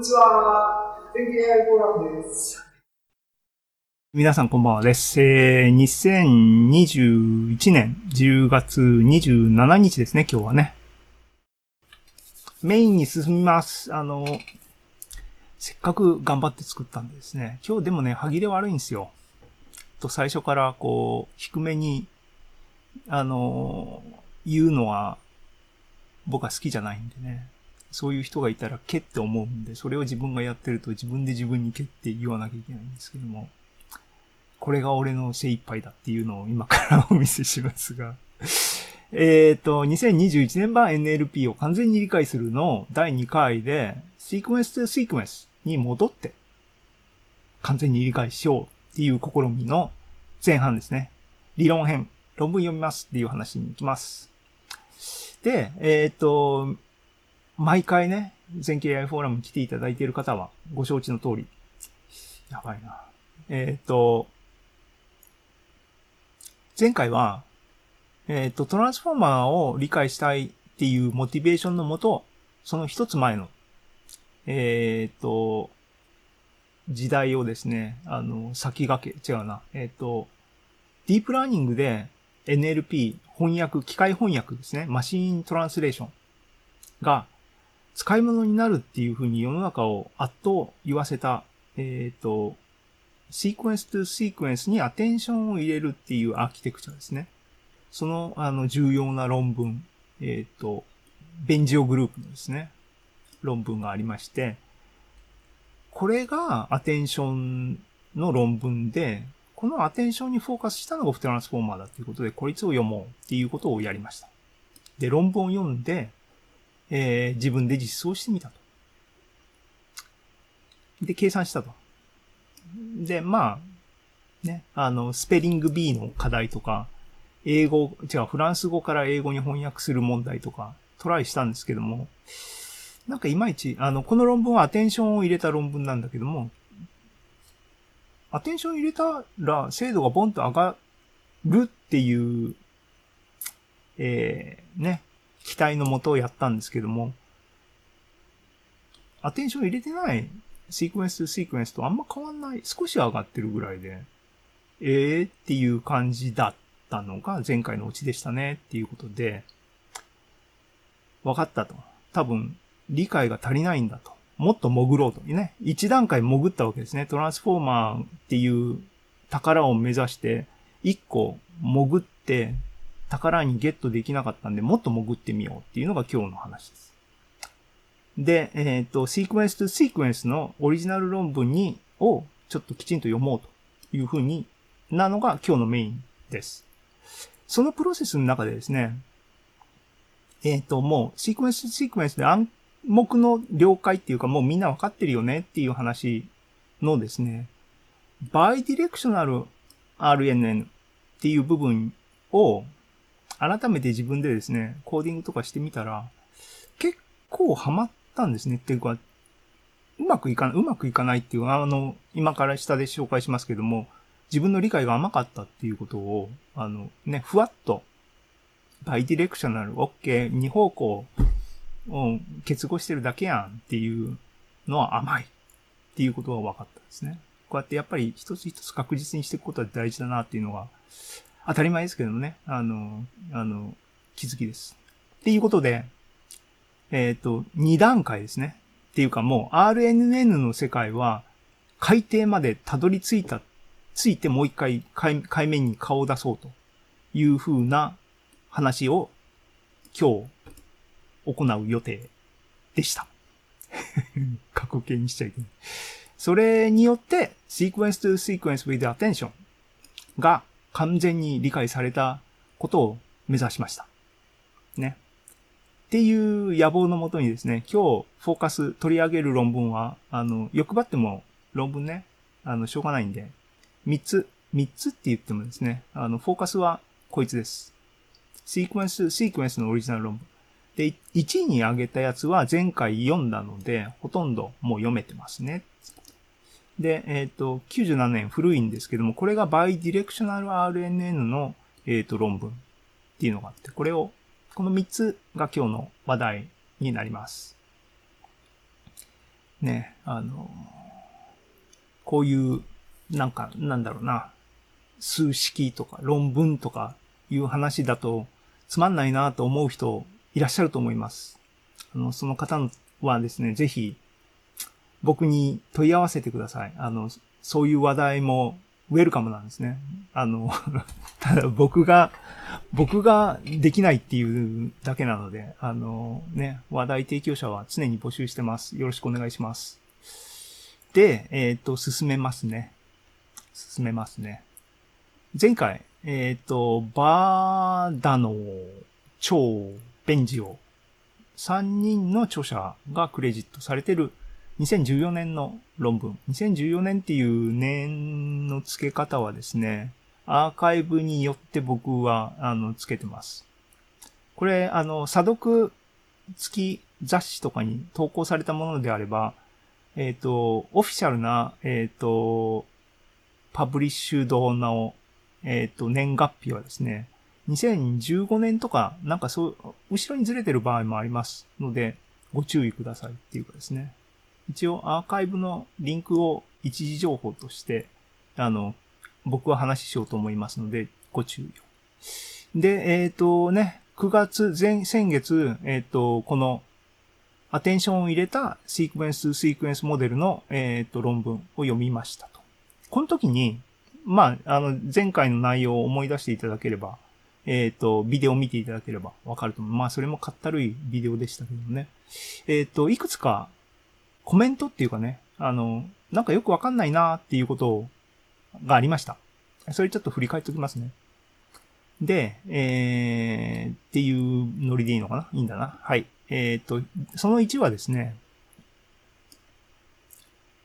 にちは。天気 AI フォーラムです。皆さんこんばんはです。えー、2021年10月27日ですね、今日はね。メインに進みます。あの、せっかく頑張って作ったんでですね。今日でもね、歯切れ悪いんですよ。と最初からこう、低めに、あの、言うのは僕は好きじゃないんでね。そういう人がいたら、けって思うんで、それを自分がやってると自分で自分にけって言わなきゃいけないんですけども、これが俺の精一杯だっていうのを今からお見せしますが、えっと、2021年版 NLP を完全に理解するの第2回で、シークエンスとシークエンスに戻って、完全に理解しようっていう試みの前半ですね。理論編、論文読みますっていう話に行きます。で、えっ、と、毎回ね、全経 AI フォーラム来ていただいている方はご承知の通り。やばいな。えっ、ー、と、前回は、えっ、ー、と、トランスフォーマーを理解したいっていうモチベーションのもと、その一つ前の、えっ、ー、と、時代をですね、あの、先駆け、違うな、えっ、と、ディープラーニングで NLP 翻訳、機械翻訳ですね、マシーントランスレーションが使い物になるっていうふうに世の中を圧倒言わせた、えっ、ー、と、シークエンスとシークエンスにアテンションを入れるっていうアーキテクチャですね。その、あの、重要な論文、えっ、ー、と、ベンジオグループのですね、論文がありまして、これがアテンションの論文で、このアテンションにフォーカスしたのがオフトランスフォーマーだということで、こいつを読もうっていうことをやりました。で、論文を読んで、えー、自分で実装してみたと。で、計算したと。で、まあ、ね、あの、スペリング B の課題とか、英語、違う、フランス語から英語に翻訳する問題とか、トライしたんですけども、なんかいまいち、あの、この論文はアテンションを入れた論文なんだけども、アテンション入れたら精度がボンと上がるっていう、えー、ね、期待のもとをやったんですけども、アテンション入れてないシークエンスシークエンスとあんま変わんない、少し上がってるぐらいで、ええー、っていう感じだったのが前回のオチでしたねっていうことで、分かったと。多分、理解が足りないんだと。もっと潜ろうと。ね。一段階潜ったわけですね。トランスフォーマーっていう宝を目指して、一個潜って宝にゲットできなかったんで、もっと潜ってみようっていうのが今日の話です。で、えっ、ー、と、シークエンスとシークエンスのオリジナル論文に、をちょっときちんと読もうというふうになのが今日のメインです。そのプロセスの中でですね、えっ、ー、と、もう、シークエンスシークエンスで暗黙の了解っていうか、もうみんなわかってるよねっていう話のですね、バイディレクショナル RNN っていう部分を改めて自分でですね、コーディングとかしてみたら、結構ハマったんですね。っていうか、うまくいかない、うまくいかないっていう、あの、今から下で紹介しますけども、自分の理解が甘かったっていうことを、あの、ね、ふわっと、バイディレクショナル、オッケー、二方向を結合してるだけやんっていうのは甘いっていうことが分かったんですね。こうやってやっぱり一つ一つ確実にしていくことは大事だなっていうのが当たり前ですけどもね、あの、あの、気づきです。っていうことで、えっ、ー、と、二段階ですね。っていうかもう RNN の世界は海底までたどり着いた、ついてもう一回海海面に顔を出そうという風な話を今日行う予定でした。過去形にしちゃいけない。それによって、sequence to sequence with attention が完全に理解されたことを目指しました。ね。っていう野望のもとにですね、今日フォーカス取り上げる論文は、あの、欲張っても論文ね、あの、しょうがないんで、3つ、3つって言ってもですね、あの、フォーカスはこいつです。シークエンス、シークエンスのオリジナル論文。で、1位に挙げたやつは前回読んだので、ほとんどもう読めてますね。で、えっ、ー、と、97年古いんですけども、これがバイディレクショナル RNN の、えっ、ー、と、論文っていうのがあって、これを、この3つが今日の話題になります。ね、あの、こういう、なんか、なんだろうな、数式とか論文とかいう話だとつまんないなと思う人いらっしゃると思います。あの、その方はですね、ぜひ僕に問い合わせてください。あの、そういう話題もウェルカムなんですね。あの、ただ僕が、僕ができないっていうだけなので、あのね、話題提供者は常に募集してます。よろしくお願いします。で、えっ、と、進めますね。進めますね。前回、えっ、と、バーダノ、超、ベンジオ、3人の著者がクレジットされてる2014年の論文。2014年っていう年の付け方はですね、アーカイブによって僕は、あの、付けてます。これ、あの、査読付き雑誌とかに投稿されたものであれば、えっ、と、オフィシャルな、えっ、と、パブリッシュドの、えっ、と、年月日はですね、2015年とか、なんかそう、後ろにずれてる場合もありますので、ご注意くださいっていうかですね。一応アーカイブのリンクを一時情報として、あの、僕は話しようと思いますので、ご注意を。で、えっ、とね、9月、前、先月、えっ、と、この、アテンションを入れたシークエンス、シークエンスモデルの、えっ、と、論文を読みましたと。この時に、まあ、あの、前回の内容を思い出していただければ、えっ、と、ビデオを見ていただければわかると思う。まあ、それもかったるいビデオでしたけどね。えっ、と、いくつかコメントっていうかね、あの、なんかよくわかんないなっていうことがありました。それちょっと振り返っておきますね。で、えー、っていうノリでいいのかな？いいんだな。はい。えっ、と、その1はですね、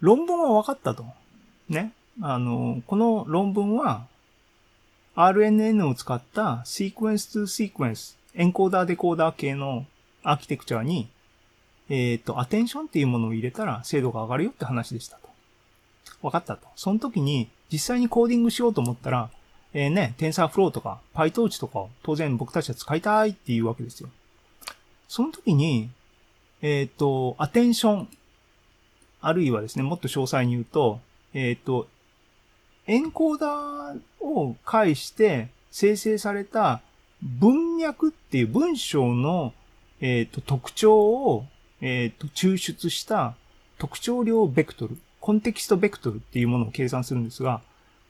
論文は分かったと。ね。あの、この論文は、RNN を使ったシークエンス to シークエンス、エンコーダーデコーダー系のアーキテクチャにえっ、と、アテンションっていうものを入れたら精度が上がるよって話でしたと。分かったと。その時に実際にコーディングしようと思ったら、えー、ね、TensorFlow とか PyTorch とかを当然僕たちは使いたいっていうわけですよ。その時に、えっ、と、アテンション、あるいはですね、もっと詳細に言うと、えっ、と、エンコーダーを介して生成された文脈っていう文章の、えっ、と、特徴をえっ、と、抽出した特徴量ベクトル、コンテキストベクトルっていうものを計算するんですが、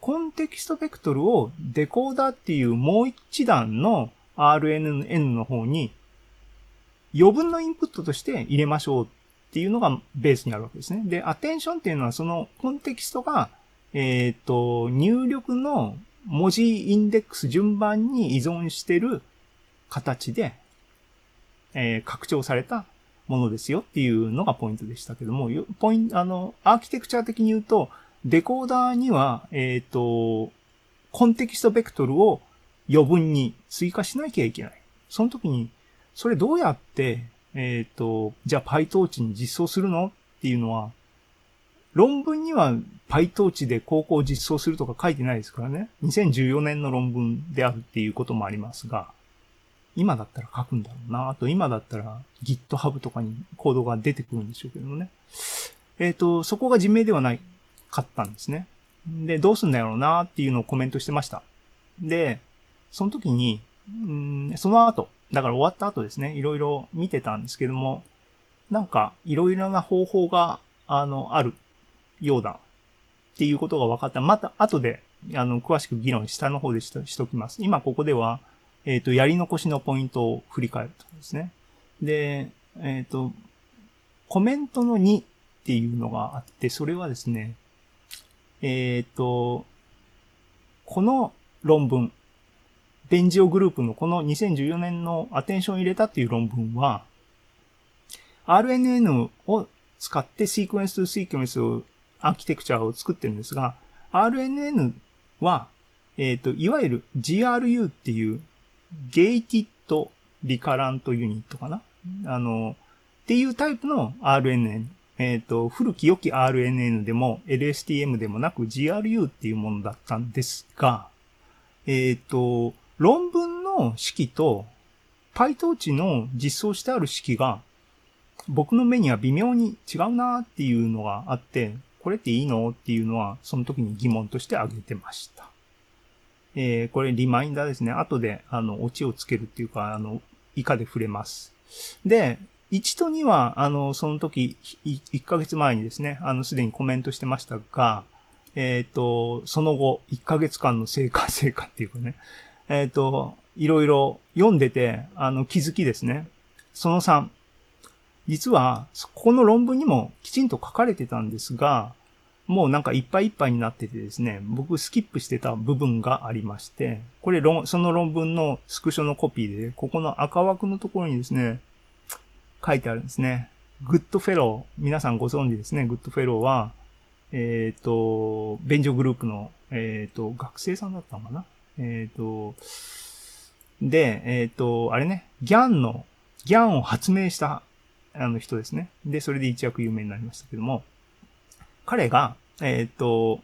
コンテキストベクトルをデコーダーっていうもう一段の RNN の方に余分のインプットとして入れましょうっていうのがベースになるわけですね。で、アテンションっていうのはそのコンテキストが、えっ、と、入力の文字インデックス順番に依存してる形で、えー拡張されたものですよっていうのがポイントでしたけども、ポイント、あの、アーキテクチャ的に言うと、デコーダーには、えっ、と、コンテキストベクトルを余分に追加しなきゃいけない。その時に、それどうやって、えっ、と、じゃあ PyTorch に実装するのっていうのは、論文には PyTorch で高校を実装するとか書いてないですからね。2014年の論文であるっていうこともありますが、今だったら書くんだろうな。あと今だったら GitHub とかにコードが出てくるんでしょうけどもね。えっ、と、そこが人名ではないかったんですね。で、どうすんだろうなっていうのをコメントしてました。で、その時に、うんその後、だから終わった後ですね、いろいろ見てたんですけども、なんか、いろいろな方法が、あの、あるようだっていうことが分かった。また、後で、あの、詳しく議論下の方でしとしときます。今ここでは、えっ、と、やり残しのポイントを振り返るとですね。で、えっ、と、コメントの2っていうのがあって、それはですね、えっ、と、この論文、ベンジオグループのこの2014年のアテンションを入れたっていう論文は、RNN を使ってシークエンスとシークエンスを、アーキテクチャを作ってるんですが、RNN は、えっ、と、いわゆる GRU っていう、Gated Recurrent Unit かな？あの、っていうタイプの RNN。えっ、と、古き良き RNN でも LSTM でもなく GRU っていうものだったんですが、えっ、と、論文の式と PyTorch の実装してある式が僕の目には微妙に違うなっていうのがあって、これっていいの？っていうのは、その時に疑問として挙げてました。えー、これリマインダーですね。後で、あの、オチをつけるっていうか、あの、以下で触れます。で、1と2は、あの、その時、1ヶ月前にですね、あの、すでにコメントしてましたが、えっ、と、その後、1ヶ月間の成果、成果っていうかね、えっ、と、いろいろ読んでて、あの、気づきですね。その3。実は、ここの論文にもきちんと書かれてたんですが、もうなんかいっぱいいっぱいになっててですね、僕スキップしてた部分がありまして、これ論、その論文のスクショのコピーで、ここの赤枠のところにですね、書いてあるんですね。グッドフェロー、皆さんご存知ですね、グッドフェローは、えっ、と、ベンジオグループの、えっ、と、学生さんだったのかな？えっ、と、で、えっ、と、あれね、ギャンの、ギャンを発明した、あの人ですね。で、それで一躍有名になりましたけども、彼が、えっ、と、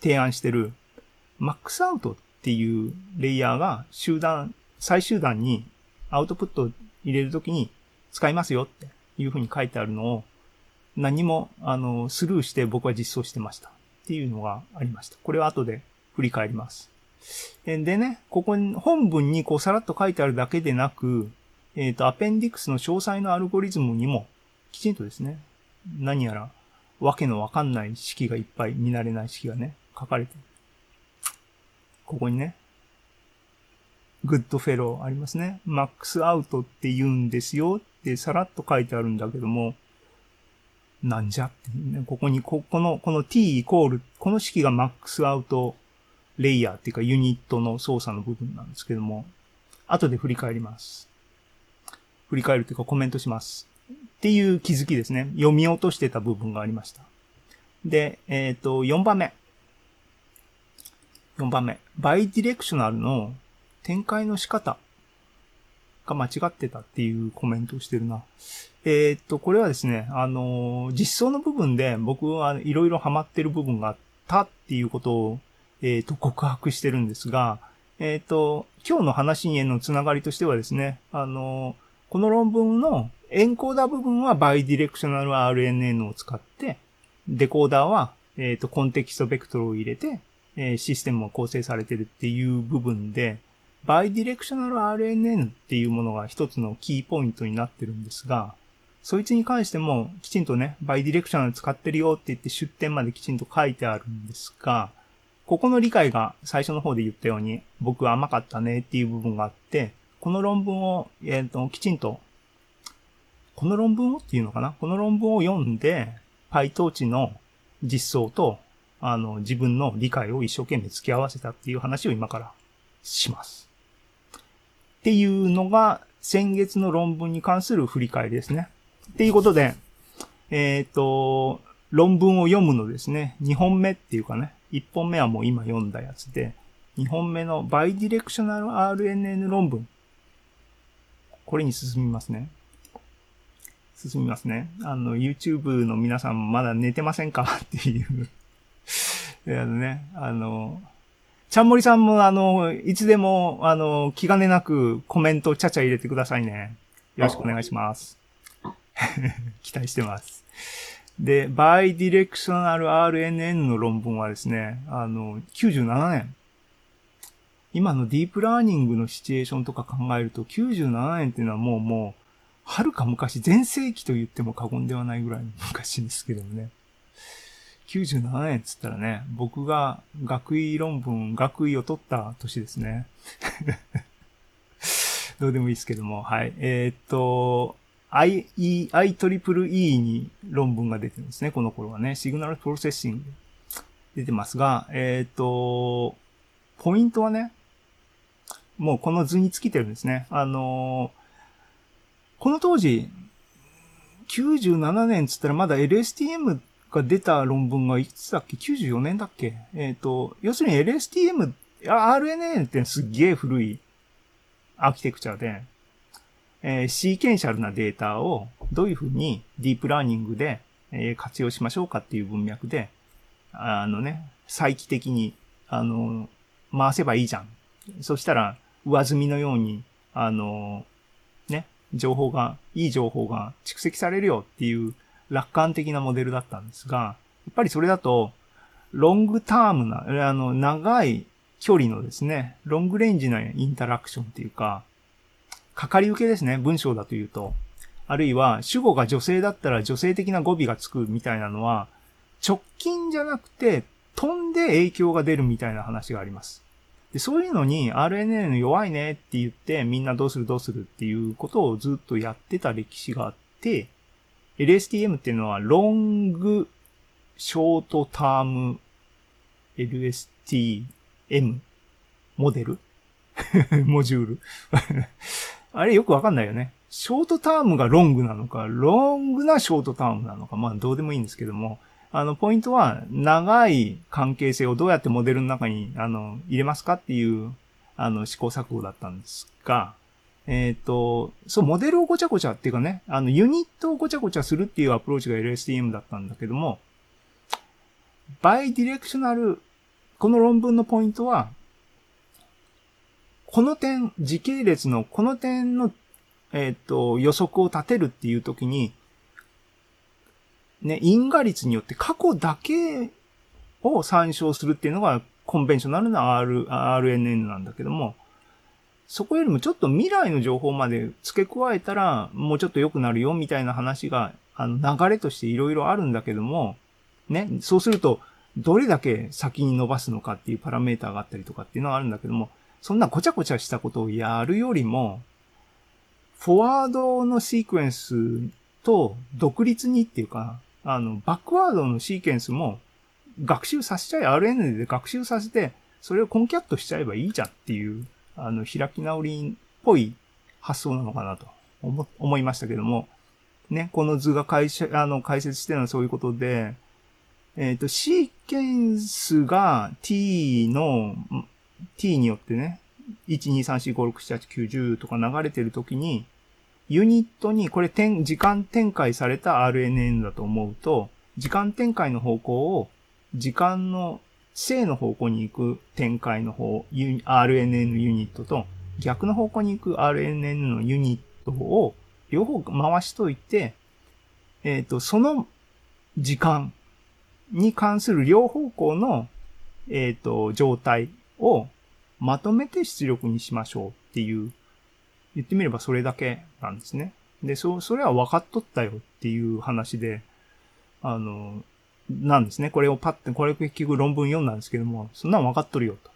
提案してる、マックスアウトっていうレイヤーが集団、最終段にアウトプット入れるときに使いますよっていうふうに書いてあるのを何も、あの、スルーして僕は実装してましたっていうのがありました。これは後で振り返ります。でね、ここに本文にこうさらっと書いてあるだけでなく、えっ、と、 Appendix の詳細のアルゴリズムにもきちんとですね、何やらわけのわかんない式がいっぱい、見慣れない式がね、書かれてる。ここにね、グッドフェローありますね。 Maxout って言うんですよってさらっと書いてあるんだけども、なんじゃって、ね、ここに、ここの、この t イコール、この式がマックスアウトレイヤーっていうかユニットの操作の部分なんですけども、後で振り返ります。振り返るというかコメントします。っていう気づきですね。読み落としてた部分がありました。で、えっ、と、4番目。4番目。バイディレクショナルの展開の仕方が間違ってたっていうコメントをしてるな。えっ、と、これはですね、あの、実装の部分で僕はいろいろハマってる部分があったっていうことを、えっ、と、告白してるんですが、えっ、と、今日の話へのつながりとしてはですね、あの、この論文のエンコーダー部分はバイディレクショナル RNN を使って、デコーダーは、えっ、と、コンテキストベクトルを入れて、えシステムが構成されてるっていう部分で、Bidirectional RNN っていうものが一つのキーポイントになってるんですが、そいつに関してもきちんとね、 Bidirectional 使ってるよって言って出典まできちんと書いてあるんですが、ここの理解が最初の方で言ったように僕は甘かったねっていう部分があって、この論文を、えっ、と、きちんと、この論文をっていうのかな？この論文を読んで、PyTorch の実装と、あの、自分の理解を一生懸命付き合わせたっていう話を今からします。っていうのが、先月の論文に関する振り返りですね。っていうことで、えっ、と、論文を読むのですね、2本目っていうかね、1本目はもう今読んだやつで、2本目のバイディレクショナル RNN 論文。これに進みますね。進みますね。あの、YouTube の皆さんまだ寝てませんか？っていう。あ のね、あの、ちゃんもりさんもあの、いつでも、あの、気兼ねなくコメントをちゃちゃ入れてくださいね。よろしくお願いします。期待してます。で、バイディレクショナル RNN の論文はですね、あの、97年。今のディープラーニングのシチュエーションとか考えると、97年っていうのはもうもう、はるか昔、前世紀と言っても過言ではないぐらいの昔ですけどもね。97年っつったらね、僕が学位論文、学位を取った年ですね。どうでもいいですけども、はい。えーっと、I、E、IEEE に論文が出てるんですね、この頃はね。シグナルプロセッシング出てますが、えーっと、ポイントはね、もうこの図に尽きてるんですね。あのこの当時、97年つったらまだ LSTM が出た論文がいつだっけ ?94 年だっけ？えっ、と、要するに LSTM、RNN ってすっげえ古いアーキテクチャで、えーシーケンシャルなデータをどういうふうにディープラーニングで、えー活用しましょうかっていう文脈で、あのね、再帰的に、あの、回せばいいじゃん。そしたら、上積みのように、あの、ね、情報が、いい情報が蓄積されるよっていう楽観的なモデルだったんですが、やっぱりそれだと、ロングタームな、あの、長い距離のですね、ロングレンジなインタラクションっていうか、かかり受けですね、文章だというと。あるいは、主語が女性だったら女性的な語尾がつくみたいなのは、直近じゃなくて、飛んで影響が出るみたいな話があります。で、そういうのに RNN 弱いねって言って、みんなどうするどうするっていうことをずっとやってた歴史があって、LSTM っていうのは、ロング、ショートターム、LSTM モデル？モジュール？あれよくわかんないよね。ショートタームがロングなのか、ロングなショートタームなのか、まあどうでもいいんですけども、あの、ポイントは、長い関係性をどうやってモデルの中に、あの、入れますかっていう、あの、試行錯誤だったんですが、えっ、ー、と、そう、モデルをごちゃごちゃっていうかね、あの、ユニットをごちゃごちゃするっていうアプローチが LSTM だったんだけども、バイディレクショナル、この論文のポイントは、この点、時系列のこの点の、えっ、ー、と、予測を立てるっていうときに、ね、因果率によって過去だけを参照するっていうのがコンベンショナルな R、RNN なんだけども、そこよりもちょっと未来の情報まで付け加えたら、もうちょっと良くなるよ、みたいな話が、あの、流れとしていろいろあるんだけども、ね、そうすると、どれだけ先に伸ばすのかっていうパラメーターがあったりとかっていうのがあるんだけども、そんなごちゃごちゃしたことをやるよりも、フォワードのシークエンスと独立にっていうか、あの、バックワードのシーケンスも学習させちゃえ、RN で学習させて、それをコンキャットしちゃえばいいじゃんっていう、あの、開き直りっぽい発想なのかなと思、思いましたけども、ね、この図が解あの、解説してるのはそういうことで、えっ、ー、と、シーケンスが t の、t によってね、1、2、3、4、5、6、7、8、9、10とか流れてるときに、ユニットに、これ点、時間展開された RNN だと思うと、時間展開の方向を、時間の正の方向に行く展開の方、RNN ユニットと、逆の方向に行く RNN のユニットを、両方回しといて、えっ、ー、と、その時間に関する両方向の、えっ、ー、と、状態をまとめて出力にしましょうっていう言ってみればそれだけなんですね。で、そ、それは分かっとったよっていう話で、あの、なんですね。これをパッて、これ結局論文読んだんですけども、そんなの分かっとるよと。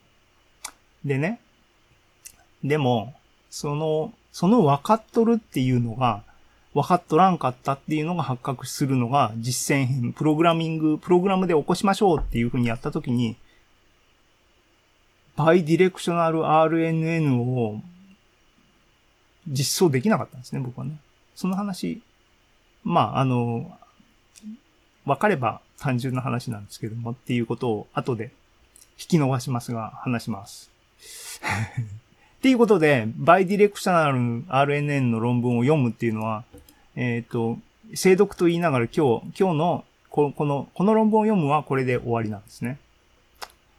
でね。でも、その、その分かっとるっていうのが、分かっとらんかったっていうのが発覚するのが実践編、プログラミング、プログラムで起こしましょうっていうふうにやったときに、バイディレクショナル RNN を実装できなかったんですね、僕はね。その話、まあ、あの、わかれば単純な話なんですけどもっていうことを後で引き伸ばしますが、話します。っていうことで、バイディレクショナル RNN の論文を読むっていうのは、えっ、ー、と、精読と言いながら今日、今日のここの、この論文を読むはこれで終わりなんですね。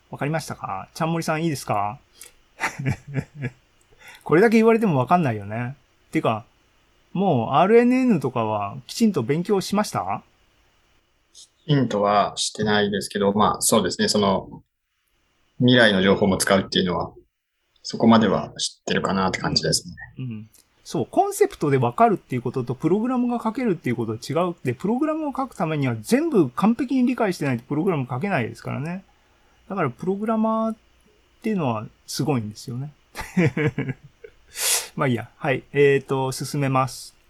わかりましたか？ちゃんもりさんいいですか？これだけ言われてもわかんないよね。てか、もう RNN とかはきちんと勉強しました？きちんとはしてないですけど、まあそうですね、その未来の情報も使うっていうのは、そこまでは知ってるかなって感じですね。うん。そう、コンセプトでわかるっていうことと、プログラムが書けるっていうことは違うで、プログラムを書くためには全部完璧に理解してないとプログラム書けないですからね。だから、プログラマーっていうのはすごいんですよね。まあいいや。はい。えっ、ー、と、進めます。